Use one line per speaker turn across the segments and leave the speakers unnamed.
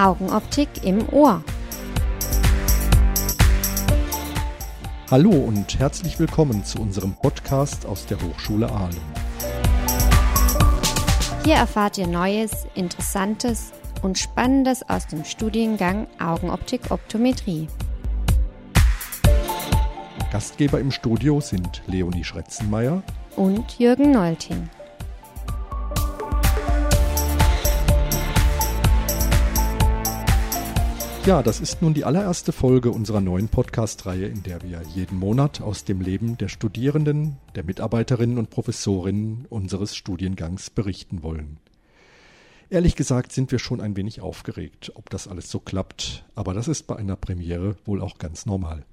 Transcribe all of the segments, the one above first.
Augenoptik im Ohr.
Hallo und herzlich willkommen zu unserem Podcast aus der Hochschule Aalen.
Hier erfahrt ihr Neues, Interessantes und Spannendes aus dem Studiengang Augenoptik Optometrie.
Gastgeber im Studio sind Leonie Schretzenmeier
und Jürgen Nolting.
Ja, das ist nun die allererste Folge unserer neuen Podcast-Reihe, in der wir jeden Monat aus dem Leben der Studierenden, der Mitarbeiterinnen und Professorinnen unseres Studiengangs berichten wollen. Ehrlich gesagt sind wir schon ein wenig aufgeregt, ob das alles so klappt, aber das ist bei einer Premiere wohl auch ganz normal.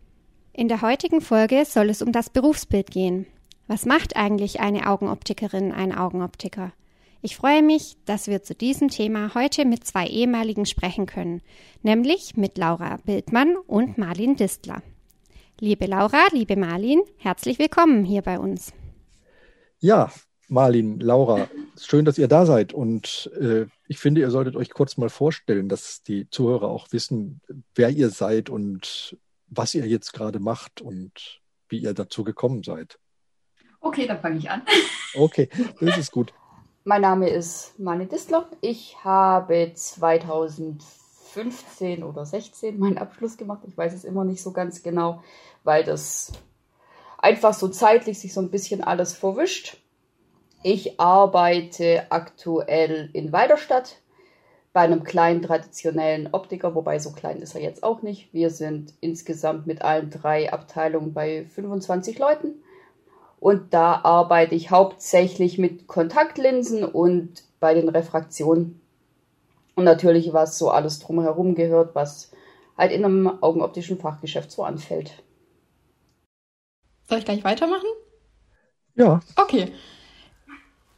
In der heutigen Folge soll es um das Berufsbild gehen. Was macht eigentlich eine Augenoptikerin, ein Augenoptiker? Ich freue mich, dass wir zu diesem Thema heute mit zwei ehemaligen sprechen können, nämlich mit Laura Bildmann und Marlin Distler. Liebe Laura, liebe Marlin, herzlich willkommen hier bei uns.
Ja, Marlin, Laura, schön, dass ihr da seid. Und äh, ich finde, ihr solltet euch kurz mal vorstellen, dass die Zuhörer auch wissen, wer ihr seid und was ihr jetzt gerade macht und wie ihr dazu gekommen seid.
Okay, dann fange ich an.
Okay, das ist gut.
Mein Name ist Mani Distler. Ich habe 2015 oder 16 meinen Abschluss gemacht. Ich weiß es immer nicht so ganz genau, weil das einfach so zeitlich sich so ein bisschen alles verwischt. Ich arbeite aktuell in Weiderstadt bei einem kleinen traditionellen Optiker, wobei so klein ist er jetzt auch nicht. Wir sind insgesamt mit allen drei Abteilungen bei 25 Leuten. Und da arbeite ich hauptsächlich mit Kontaktlinsen und bei den Refraktionen. Und natürlich, was so alles drumherum gehört, was halt in einem augenoptischen Fachgeschäft so anfällt.
Soll ich gleich weitermachen?
Ja.
Okay.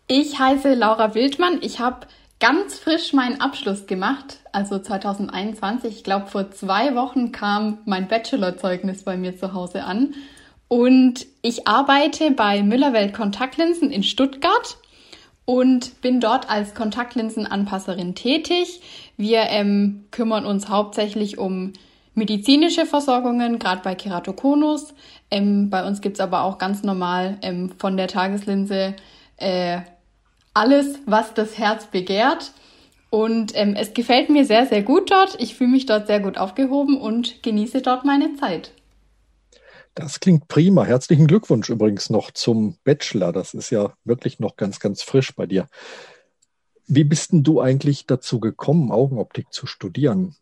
Ich heiße Laura Wildmann. Ich habe ganz frisch meinen Abschluss gemacht, also 2021. Ich glaube, vor zwei Wochen kam mein Bachelorzeugnis bei mir zu Hause an. Und ich arbeite bei Müllerwelt Kontaktlinsen in Stuttgart und bin dort als Kontaktlinsenanpasserin tätig. Wir ähm, kümmern uns hauptsächlich um medizinische Versorgungen, gerade bei Keratokonus. Ähm, bei uns gibt's aber auch ganz normal ähm, von der Tageslinse äh, alles, was das Herz begehrt. Und ähm, es gefällt mir sehr, sehr gut dort. Ich fühle mich dort sehr gut aufgehoben und genieße dort meine Zeit.
Das klingt prima. Herzlichen Glückwunsch übrigens noch zum Bachelor. Das ist ja wirklich noch ganz, ganz frisch bei dir. Wie bist denn du eigentlich dazu gekommen, Augenoptik zu studieren?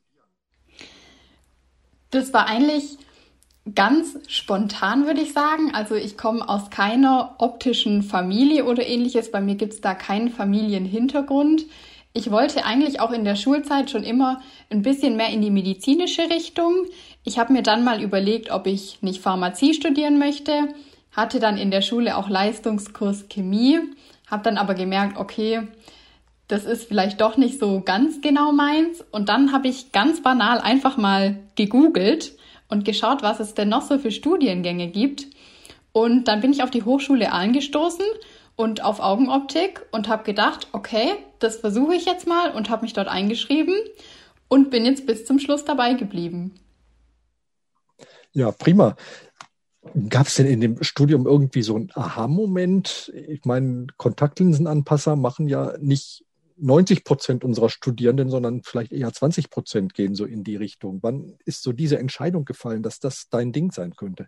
Das war eigentlich ganz spontan, würde ich sagen. Also ich komme aus keiner optischen Familie oder ähnliches. Bei mir gibt es da keinen Familienhintergrund. Ich wollte eigentlich auch in der Schulzeit schon immer ein bisschen mehr in die medizinische Richtung. Ich habe mir dann mal überlegt, ob ich nicht Pharmazie studieren möchte, hatte dann in der Schule auch Leistungskurs Chemie, habe dann aber gemerkt, okay, das ist vielleicht doch nicht so ganz genau meins. Und dann habe ich ganz banal einfach mal gegoogelt und geschaut, was es denn noch so für Studiengänge gibt. Und dann bin ich auf die Hochschule Aalen gestoßen und auf Augenoptik und habe gedacht, okay, das versuche ich jetzt mal und habe mich dort eingeschrieben und bin jetzt bis zum Schluss dabei geblieben.
Ja, prima. Gab es denn in dem Studium irgendwie so einen Aha-Moment? Ich meine, Kontaktlinsenanpasser machen ja nicht 90 Prozent unserer Studierenden, sondern vielleicht eher 20 Prozent gehen so in die Richtung. Wann ist so diese Entscheidung gefallen, dass das dein Ding sein könnte?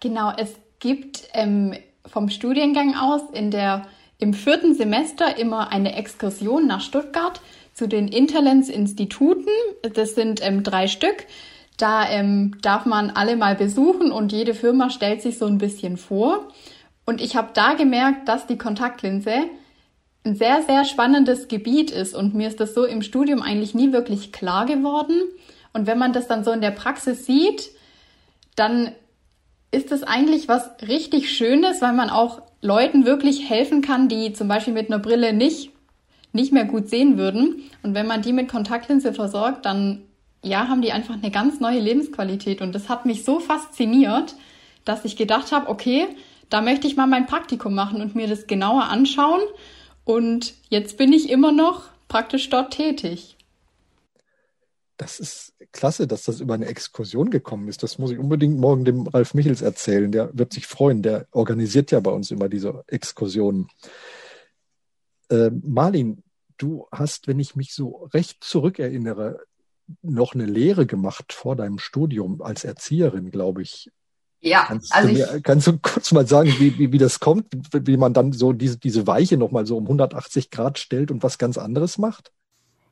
Genau, es gibt ähm, vom Studiengang aus in der, im vierten Semester immer eine Exkursion nach Stuttgart zu den Interlens-Instituten. Das sind ähm, drei Stück. Da ähm, darf man alle mal besuchen und jede Firma stellt sich so ein bisschen vor. Und ich habe da gemerkt, dass die Kontaktlinse ein sehr, sehr spannendes Gebiet ist. Und mir ist das so im Studium eigentlich nie wirklich klar geworden. Und wenn man das dann so in der Praxis sieht, dann ist es eigentlich was richtig Schönes, weil man auch Leuten wirklich helfen kann, die zum Beispiel mit einer Brille nicht, nicht mehr gut sehen würden. Und wenn man die mit Kontaktlinse versorgt, dann ja, haben die einfach eine ganz neue Lebensqualität. Und das hat mich so fasziniert, dass ich gedacht habe, okay, da möchte ich mal mein Praktikum machen und mir das genauer anschauen. Und jetzt bin ich immer noch praktisch dort tätig.
Das ist klasse, dass das über eine Exkursion gekommen ist. Das muss ich unbedingt morgen dem Ralf Michels erzählen. Der wird sich freuen. Der organisiert ja bei uns immer diese Exkursionen. Äh, Marlin, du hast, wenn ich mich so recht zurückerinnere, noch eine Lehre gemacht vor deinem Studium als Erzieherin, glaube ich.
Ja,
kannst also du mir, ich, kannst du kurz mal sagen, wie, wie, wie das kommt, wie man dann so diese, diese Weiche nochmal so um 180 Grad stellt und was ganz anderes macht?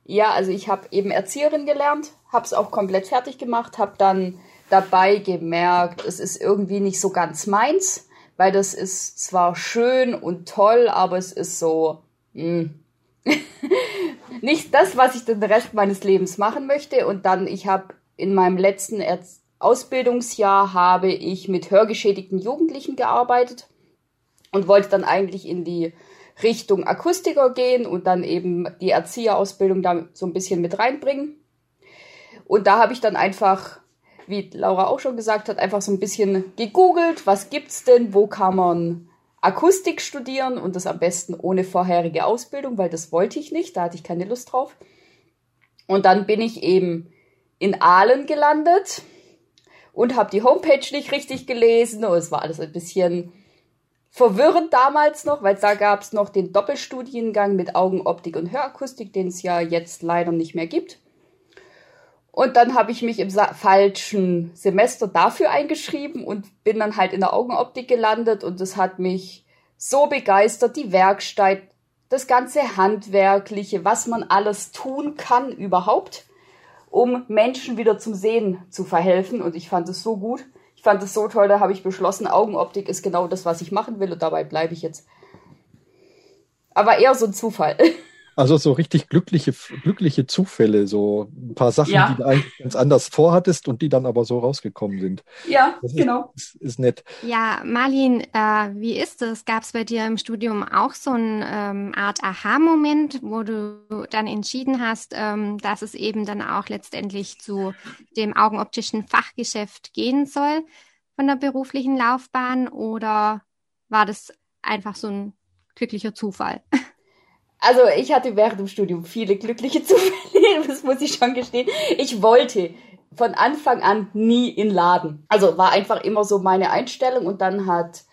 Ja, also ich habe eben Erzieherin gelernt, habe es auch komplett fertig gemacht, habe dann dabei gemerkt, es ist irgendwie nicht so ganz meins, weil das ist zwar schön und toll, aber es ist so mh, hm, nicht das, was ich den Rest meines Lebens machen möchte. Und dann, ich habe in meinem letzten Erz Ausbildungsjahr habe ich mit hörgeschädigten Jugendlichen gearbeitet und wollte dann eigentlich in die Richtung Akustiker gehen und dann eben die Erzieherausbildung da so ein bisschen mit reinbringen. Und da habe ich dann einfach, wie Laura auch schon gesagt hat, einfach so ein bisschen gegoogelt, was gibt's denn, wo kann man Akustik studieren und das am besten ohne vorherige Ausbildung, weil das wollte ich nicht, da hatte ich keine Lust drauf. Und dann bin ich eben in Aalen gelandet und habe die Homepage nicht richtig gelesen und es war alles ein bisschen verwirrend damals noch, weil da gab es noch den Doppelstudiengang mit Augenoptik und Hörakustik, den es ja jetzt leider nicht mehr gibt. Und dann habe ich mich im falschen Semester dafür eingeschrieben und bin dann halt in der Augenoptik gelandet und das hat mich so begeistert, die Werkstatt, das ganze Handwerkliche, was man alles tun kann überhaupt um Menschen wieder zum Sehen zu verhelfen. Und ich fand es so gut. Ich fand es so toll, da habe ich beschlossen, Augenoptik ist genau das, was ich machen will und dabei bleibe ich jetzt. Aber eher so ein Zufall.
Also so richtig glückliche, glückliche Zufälle, so ein paar Sachen, ja. die du eigentlich ganz anders vorhattest und die dann aber so rausgekommen sind.
Ja, das genau.
Ist, ist, nett.
Ja, Marlin, äh, wie ist es? Gab es bei dir im Studium auch so eine ähm, Art Aha-Moment, wo du dann entschieden hast, ähm, dass es eben dann auch letztendlich zu dem augenoptischen Fachgeschäft gehen soll von der beruflichen Laufbahn oder war das einfach so ein glücklicher Zufall?
also ich hatte während dem Studium viele glückliche Zufälle, das muss ich schon gestehen. Ich wollte von Anfang an nie in Laden. Also war einfach immer so meine Einstellung und dann hat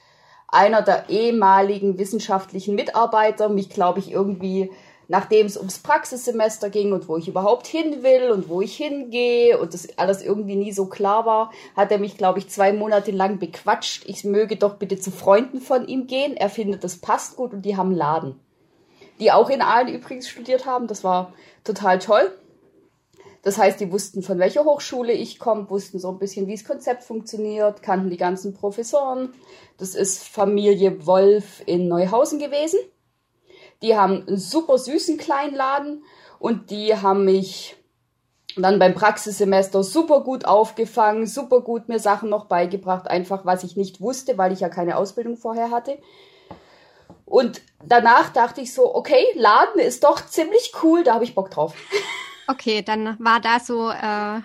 einer der ehemaligen wissenschaftlichen Mitarbeiter mich, glaube ich, irgendwie, nachdem es ums Praxissemester ging und wo ich überhaupt hin will und wo ich hingehe und das alles irgendwie nie so klar war, hat er mich, glaube ich, zwei Monate lang bequatscht. Ich möge doch bitte zu Freunden von ihm gehen. Er findet, das passt gut und die haben Laden die auch in Aalen übrigens studiert haben. Das war total toll. Das heißt, die wussten, von welcher Hochschule ich komme, wussten so ein bisschen, wie das Konzept funktioniert, kannten die ganzen Professoren. Das ist Familie Wolf in Neuhausen gewesen. Die haben einen super süßen kleinen Laden und die haben mich dann beim Praxissemester super gut aufgefangen, super gut mir Sachen noch beigebracht, einfach was ich nicht wusste, weil ich ja keine Ausbildung vorher hatte. Und danach dachte ich so, okay, Laden ist doch ziemlich cool, da habe ich Bock drauf.
Okay, dann war da so äh,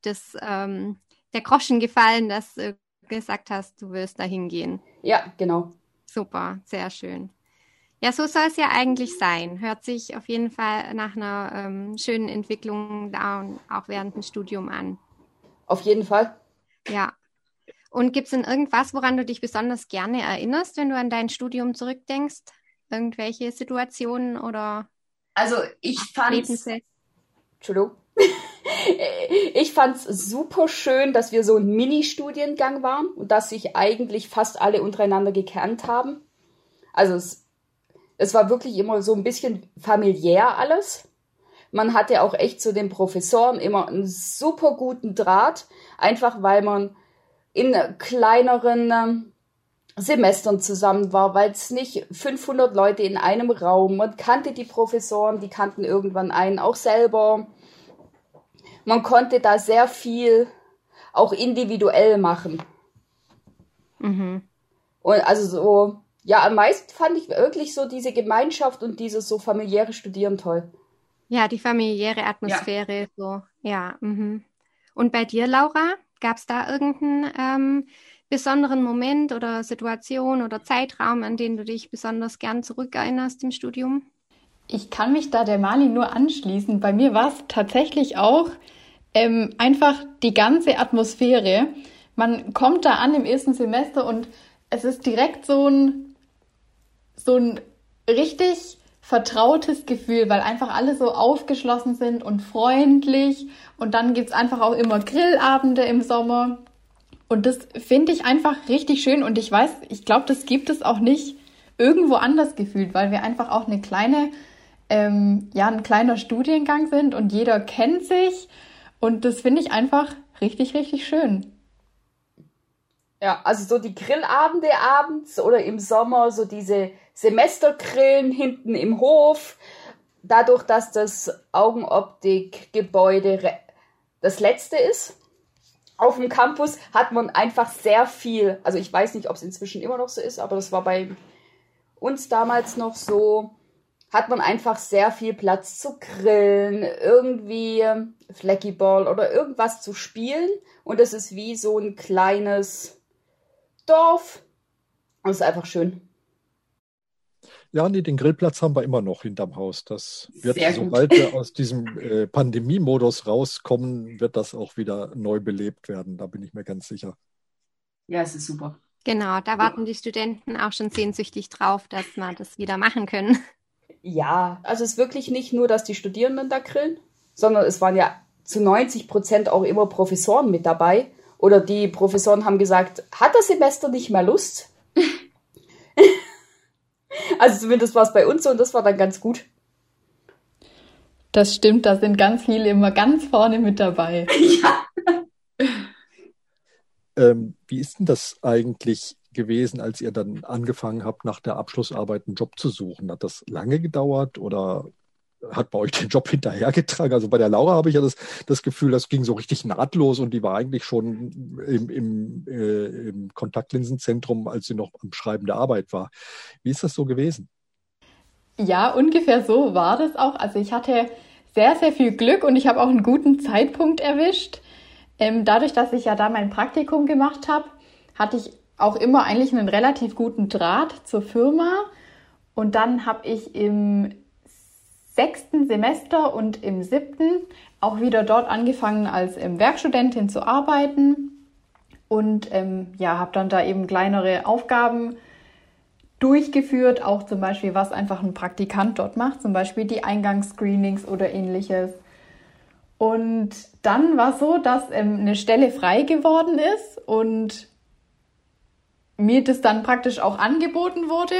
das, ähm, der Groschen gefallen, dass du gesagt hast, du willst da hingehen.
Ja, genau.
Super, sehr schön. Ja, so soll es ja eigentlich sein. Hört sich auf jeden Fall nach einer ähm, schönen Entwicklung da und auch während dem Studium an.
Auf jeden Fall.
Ja, und gibt es denn irgendwas, woran du dich besonders gerne erinnerst, wenn du an dein Studium zurückdenkst? Irgendwelche Situationen oder
Also ich fand Entschuldigung. ich fand es super schön, dass wir so ein Mini-Studiengang waren und dass sich eigentlich fast alle untereinander gekannt haben. Also es, es war wirklich immer so ein bisschen familiär alles. Man hatte auch echt zu den Professoren immer einen super guten Draht, einfach weil man in kleineren ähm, Semestern zusammen war, weil es nicht 500 Leute in einem Raum. Man kannte die Professoren, die kannten irgendwann einen auch selber. Man konnte da sehr viel auch individuell machen. Mhm. Und also so, ja, am meisten fand ich wirklich so diese Gemeinschaft und dieses so familiäre Studieren toll.
Ja, die familiäre Atmosphäre, ja. so, ja. Mhm. Und bei dir, Laura? Gab es da irgendeinen ähm, besonderen Moment oder Situation oder Zeitraum, an den du dich besonders gern zurückerinnerst im Studium?
Ich kann mich da der Mali nur anschließen. Bei mir war es tatsächlich auch ähm, einfach die ganze Atmosphäre. Man kommt da an im ersten Semester und es ist direkt so ein, so ein richtig vertrautes Gefühl, weil einfach alle so aufgeschlossen sind und freundlich. Und dann gibt's einfach auch immer Grillabende im Sommer. Und das finde ich einfach richtig schön. Und ich weiß, ich glaube, das gibt es auch nicht irgendwo anders gefühlt, weil wir einfach auch eine kleine, ähm, ja, ein kleiner Studiengang sind und jeder kennt sich. Und das finde ich einfach richtig, richtig schön.
Ja, also so die Grillabende abends oder im Sommer, so diese Semestergrillen hinten im Hof. Dadurch, dass das Augenoptikgebäude das letzte ist auf dem Campus, hat man einfach sehr viel, also ich weiß nicht, ob es inzwischen immer noch so ist, aber das war bei uns damals noch so, hat man einfach sehr viel Platz zu grillen, irgendwie Fleckyball oder irgendwas zu spielen. Und es ist wie so ein kleines Dorf. Und es ist einfach schön.
Ja, nee, den Grillplatz haben wir immer noch hinterm Haus. Das wird, sobald wir aus diesem äh, Pandemie-Modus rauskommen, wird das auch wieder neu belebt werden. Da bin ich mir ganz sicher.
Ja, es ist super.
Genau, da warten die Studenten auch schon sehnsüchtig drauf, dass wir das wieder machen können.
Ja, also es ist wirklich nicht nur, dass die Studierenden da grillen, sondern es waren ja zu 90 Prozent auch immer Professoren mit dabei. Oder die Professoren haben gesagt, hat das Semester nicht mehr Lust? Also zumindest war es bei uns so und das war dann ganz gut.
Das stimmt, da sind ganz viele immer ganz vorne mit dabei.
ja.
Ähm, wie ist denn das eigentlich gewesen, als ihr dann angefangen habt, nach der Abschlussarbeit einen Job zu suchen? Hat das lange gedauert oder hat bei euch den Job hinterhergetragen? Also bei der Laura habe ich ja das, das Gefühl, das ging so richtig nahtlos und die war eigentlich schon im, im, äh, im Kontaktlinsenzentrum, als sie noch am Schreiben der Arbeit war. Wie ist das so gewesen?
Ja, ungefähr so war das auch. Also ich hatte sehr, sehr viel Glück und ich habe auch einen guten Zeitpunkt erwischt. Ähm, dadurch, dass ich ja da mein Praktikum gemacht habe, hatte ich auch immer eigentlich einen relativ guten Draht zur Firma. Und dann habe ich im sechsten Semester und im siebten auch wieder dort angefangen als ähm, Werkstudentin zu arbeiten und ähm, ja, habe dann da eben kleinere Aufgaben durchgeführt, auch zum Beispiel, was einfach ein Praktikant dort macht, zum Beispiel die Eingangsscreenings oder ähnliches. Und dann war so, dass ähm, eine Stelle frei geworden ist und mir das dann praktisch auch angeboten wurde.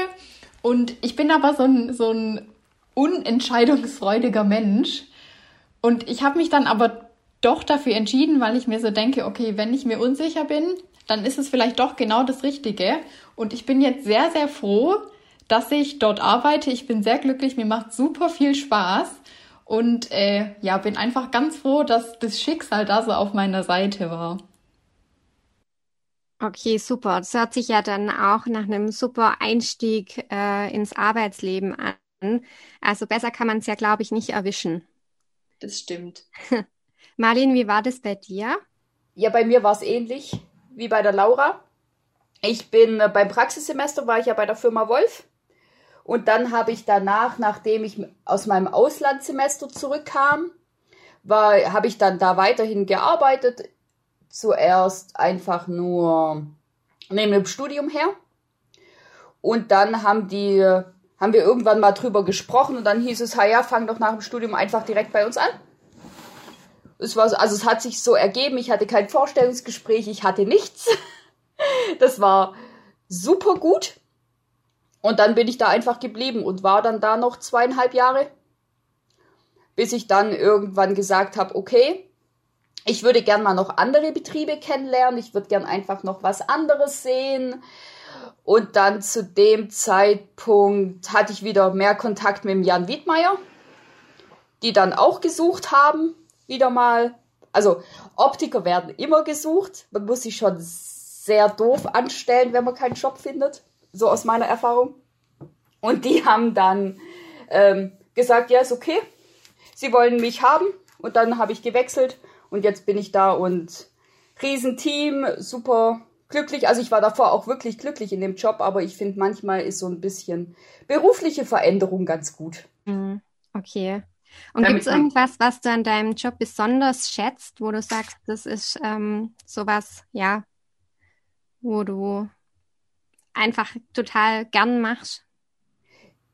Und ich bin aber so ein, so ein unentscheidungsfreudiger Mensch. Und ich habe mich dann aber doch dafür entschieden, weil ich mir so denke, okay, wenn ich mir unsicher bin, dann ist es vielleicht doch genau das Richtige. Und ich bin jetzt sehr, sehr froh, dass ich dort arbeite. Ich bin sehr glücklich, mir macht super viel Spaß. Und äh, ja, bin einfach ganz froh, dass das Schicksal da so auf meiner Seite war.
Okay, super. Das hört sich ja dann auch nach einem super Einstieg äh, ins Arbeitsleben an. Also besser kann man es ja, glaube ich, nicht erwischen.
Das stimmt.
Marlene, wie war das bei dir?
Ja, bei mir war es ähnlich wie bei der Laura. Ich bin äh, beim Praxissemester war ich ja bei der Firma Wolf und dann habe ich danach, nachdem ich aus meinem Auslandssemester zurückkam, war, habe ich dann da weiterhin gearbeitet. Zuerst einfach nur neben dem Studium her. Und dann haben die, haben wir irgendwann mal drüber gesprochen und dann hieß es, ja, fang doch nach dem Studium einfach direkt bei uns an. Es war, also es hat sich so ergeben, ich hatte kein Vorstellungsgespräch, ich hatte nichts. Das war super gut. Und dann bin ich da einfach geblieben und war dann da noch zweieinhalb Jahre, bis ich dann irgendwann gesagt habe, okay, ich würde gern mal noch andere Betriebe kennenlernen, ich würde gern einfach noch was anderes sehen. Und dann zu dem Zeitpunkt hatte ich wieder mehr Kontakt mit dem Jan Wiedmeier, die dann auch gesucht haben, wieder mal. Also Optiker werden immer gesucht. Man muss sich schon sehr doof anstellen, wenn man keinen Job findet so aus meiner Erfahrung. Und die haben dann ähm, gesagt, ja, ist okay, sie wollen mich haben. Und dann habe ich gewechselt und jetzt bin ich da und Riesenteam, super glücklich. Also ich war davor auch wirklich glücklich in dem Job, aber ich finde, manchmal ist so ein bisschen berufliche Veränderung ganz gut.
Mhm. Okay. Und gibt es irgendwas, was du an deinem Job besonders schätzt, wo du sagst, das ist ähm, sowas, ja, wo du einfach total gern machst?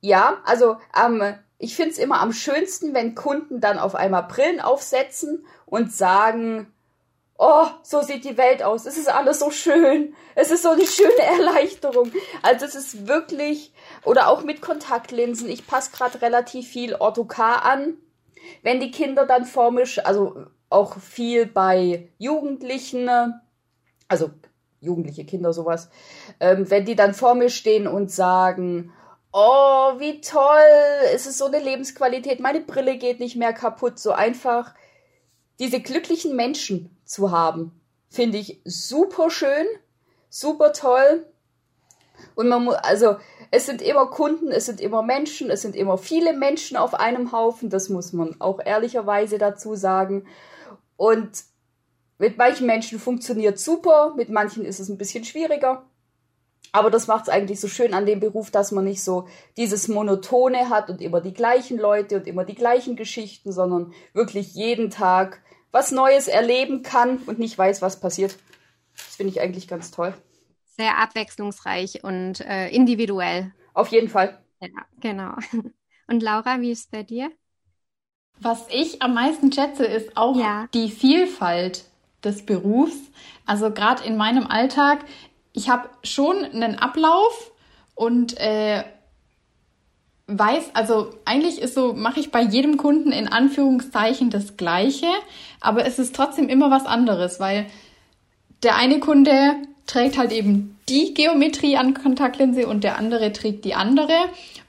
Ja, also ähm, ich finde es immer am schönsten, wenn Kunden dann auf einmal Brillen aufsetzen und sagen, oh, so sieht die Welt aus, es ist alles so schön, es ist so eine schöne Erleichterung. Also es ist wirklich, oder auch mit Kontaktlinsen, ich passe gerade relativ viel Orthokar an. Wenn die Kinder dann formisch, also auch viel bei Jugendlichen, also jugendliche Kinder sowas, ähm, wenn die dann vor mir stehen und sagen, oh, wie toll, es ist so eine Lebensqualität, meine Brille geht nicht mehr kaputt, so einfach diese glücklichen Menschen zu haben, finde ich super schön, super toll. Und man muss, also, es sind immer Kunden, es sind immer Menschen, es sind immer viele Menschen auf einem Haufen, das muss man auch ehrlicherweise dazu sagen. Und mit manchen Menschen funktioniert super, mit manchen ist es ein bisschen schwieriger. Aber das macht es eigentlich so schön an dem Beruf, dass man nicht so dieses Monotone hat und immer die gleichen Leute und immer die gleichen Geschichten, sondern wirklich jeden Tag was Neues erleben kann und nicht weiß, was passiert. Das finde ich eigentlich ganz toll.
Sehr abwechslungsreich und äh, individuell.
Auf jeden Fall.
Ja, genau. Und Laura, wie ist es bei dir?
Was ich am meisten schätze, ist auch ja. die Vielfalt des Berufs. Also gerade in meinem Alltag, ich habe schon einen Ablauf und äh, weiß, also eigentlich ist so, mache ich bei jedem Kunden in Anführungszeichen das Gleiche, aber es ist trotzdem immer was anderes, weil der eine Kunde trägt halt eben die Geometrie an Kontaktlinse und der andere trägt die andere.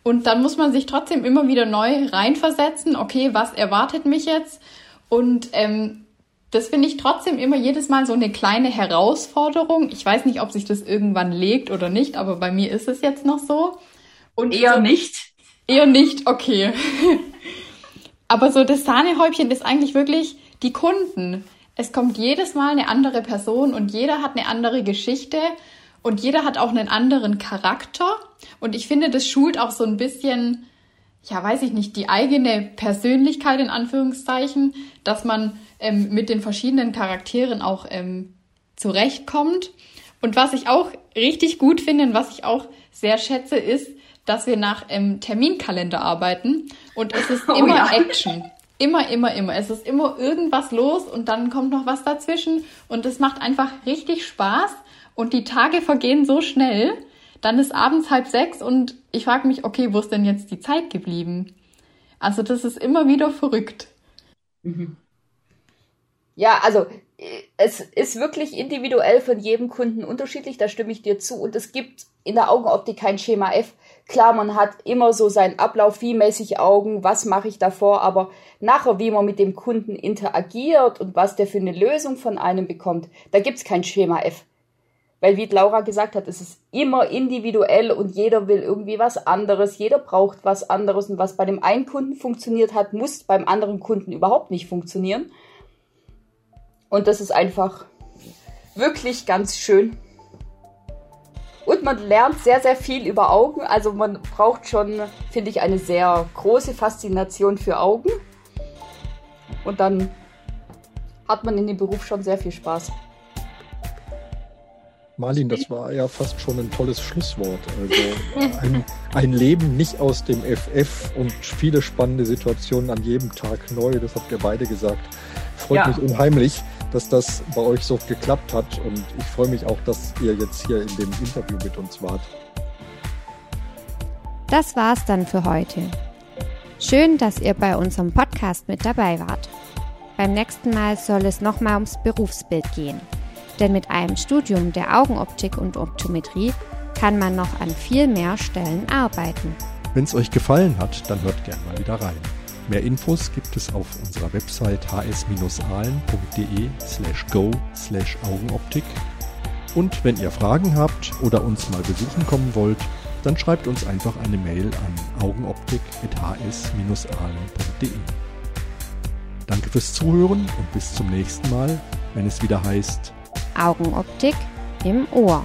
Und dann muss man sich trotzdem immer wieder neu reinversetzen, okay, was erwartet mich jetzt? Und ähm, das finde ich trotzdem immer jedes Mal so eine kleine Herausforderung. Ich weiß nicht, ob sich das irgendwann legt oder nicht, aber bei mir ist es jetzt noch so.
Und eher so, nicht.
Eher nicht, okay. aber so das Sahnehäubchen ist eigentlich wirklich die Kunden. Es kommt jedes Mal eine andere Person und jeder hat eine andere Geschichte und jeder hat auch einen anderen Charakter. Und ich finde, das schult auch so ein bisschen, ja, weiß ich nicht, die eigene Persönlichkeit in Anführungszeichen, dass man ähm, mit den verschiedenen Charakteren auch ähm, zurechtkommt. Und was ich auch richtig gut finde und was ich auch sehr schätze, ist, dass wir nach ähm, Terminkalender arbeiten und es ist oh immer ja. Action. Immer, immer, immer. Es ist immer irgendwas los und dann kommt noch was dazwischen und es macht einfach richtig Spaß und die Tage vergehen so schnell. Dann ist abends halb sechs und ich frage mich, okay, wo ist denn jetzt die Zeit geblieben? Also das ist immer wieder verrückt. Mhm.
Ja, also es ist wirklich individuell von jedem Kunden unterschiedlich, da stimme ich dir zu. Und es gibt in der Augenoptik kein Schema F. Klar, man hat immer so seinen Ablauf, wie mäßig Augen, was mache ich davor, aber nachher, wie man mit dem Kunden interagiert und was der für eine Lösung von einem bekommt, da gibt's kein Schema F. Weil wie Laura gesagt hat, es ist immer individuell und jeder will irgendwie was anderes, jeder braucht was anderes und was bei dem einen Kunden funktioniert hat, muss beim anderen Kunden überhaupt nicht funktionieren. Und das ist einfach wirklich ganz schön. Und man lernt sehr, sehr viel über Augen. Also man braucht schon, finde ich, eine sehr große Faszination für Augen. Und dann hat man in dem Beruf schon sehr viel Spaß.
Marlin, das war ja fast schon ein tolles Schlusswort. Also ein, ein, Leben nicht aus dem FF und viele spannende Situationen an jedem Tag neu, das habt ihr beide gesagt. Freut ja. mich unheimlich dass das bei euch so geklappt hat und ich freue mich auch, dass ihr jetzt hier in dem Interview mit uns wart.
Das war's dann für heute. Schön, dass ihr bei unserem Podcast mit dabei wart. Beim nächsten Mal soll es nochmal ums Berufsbild gehen. Denn mit einem Studium der Augenoptik und Optometrie kann man noch an viel mehr Stellen arbeiten.
Wenn es euch gefallen hat, dann hört gerne mal wieder rein. Mehr Infos gibt es auf unserer Website hs-ahlen.de slash go slash Augenoptik. Und wenn ihr Fragen habt oder uns mal besuchen kommen wollt, dann schreibt uns einfach eine Mail an augenoptik.hs-ahlen.de. Danke fürs Zuhören und bis zum nächsten Mal, wenn es wieder heißt
Augenoptik im Ohr.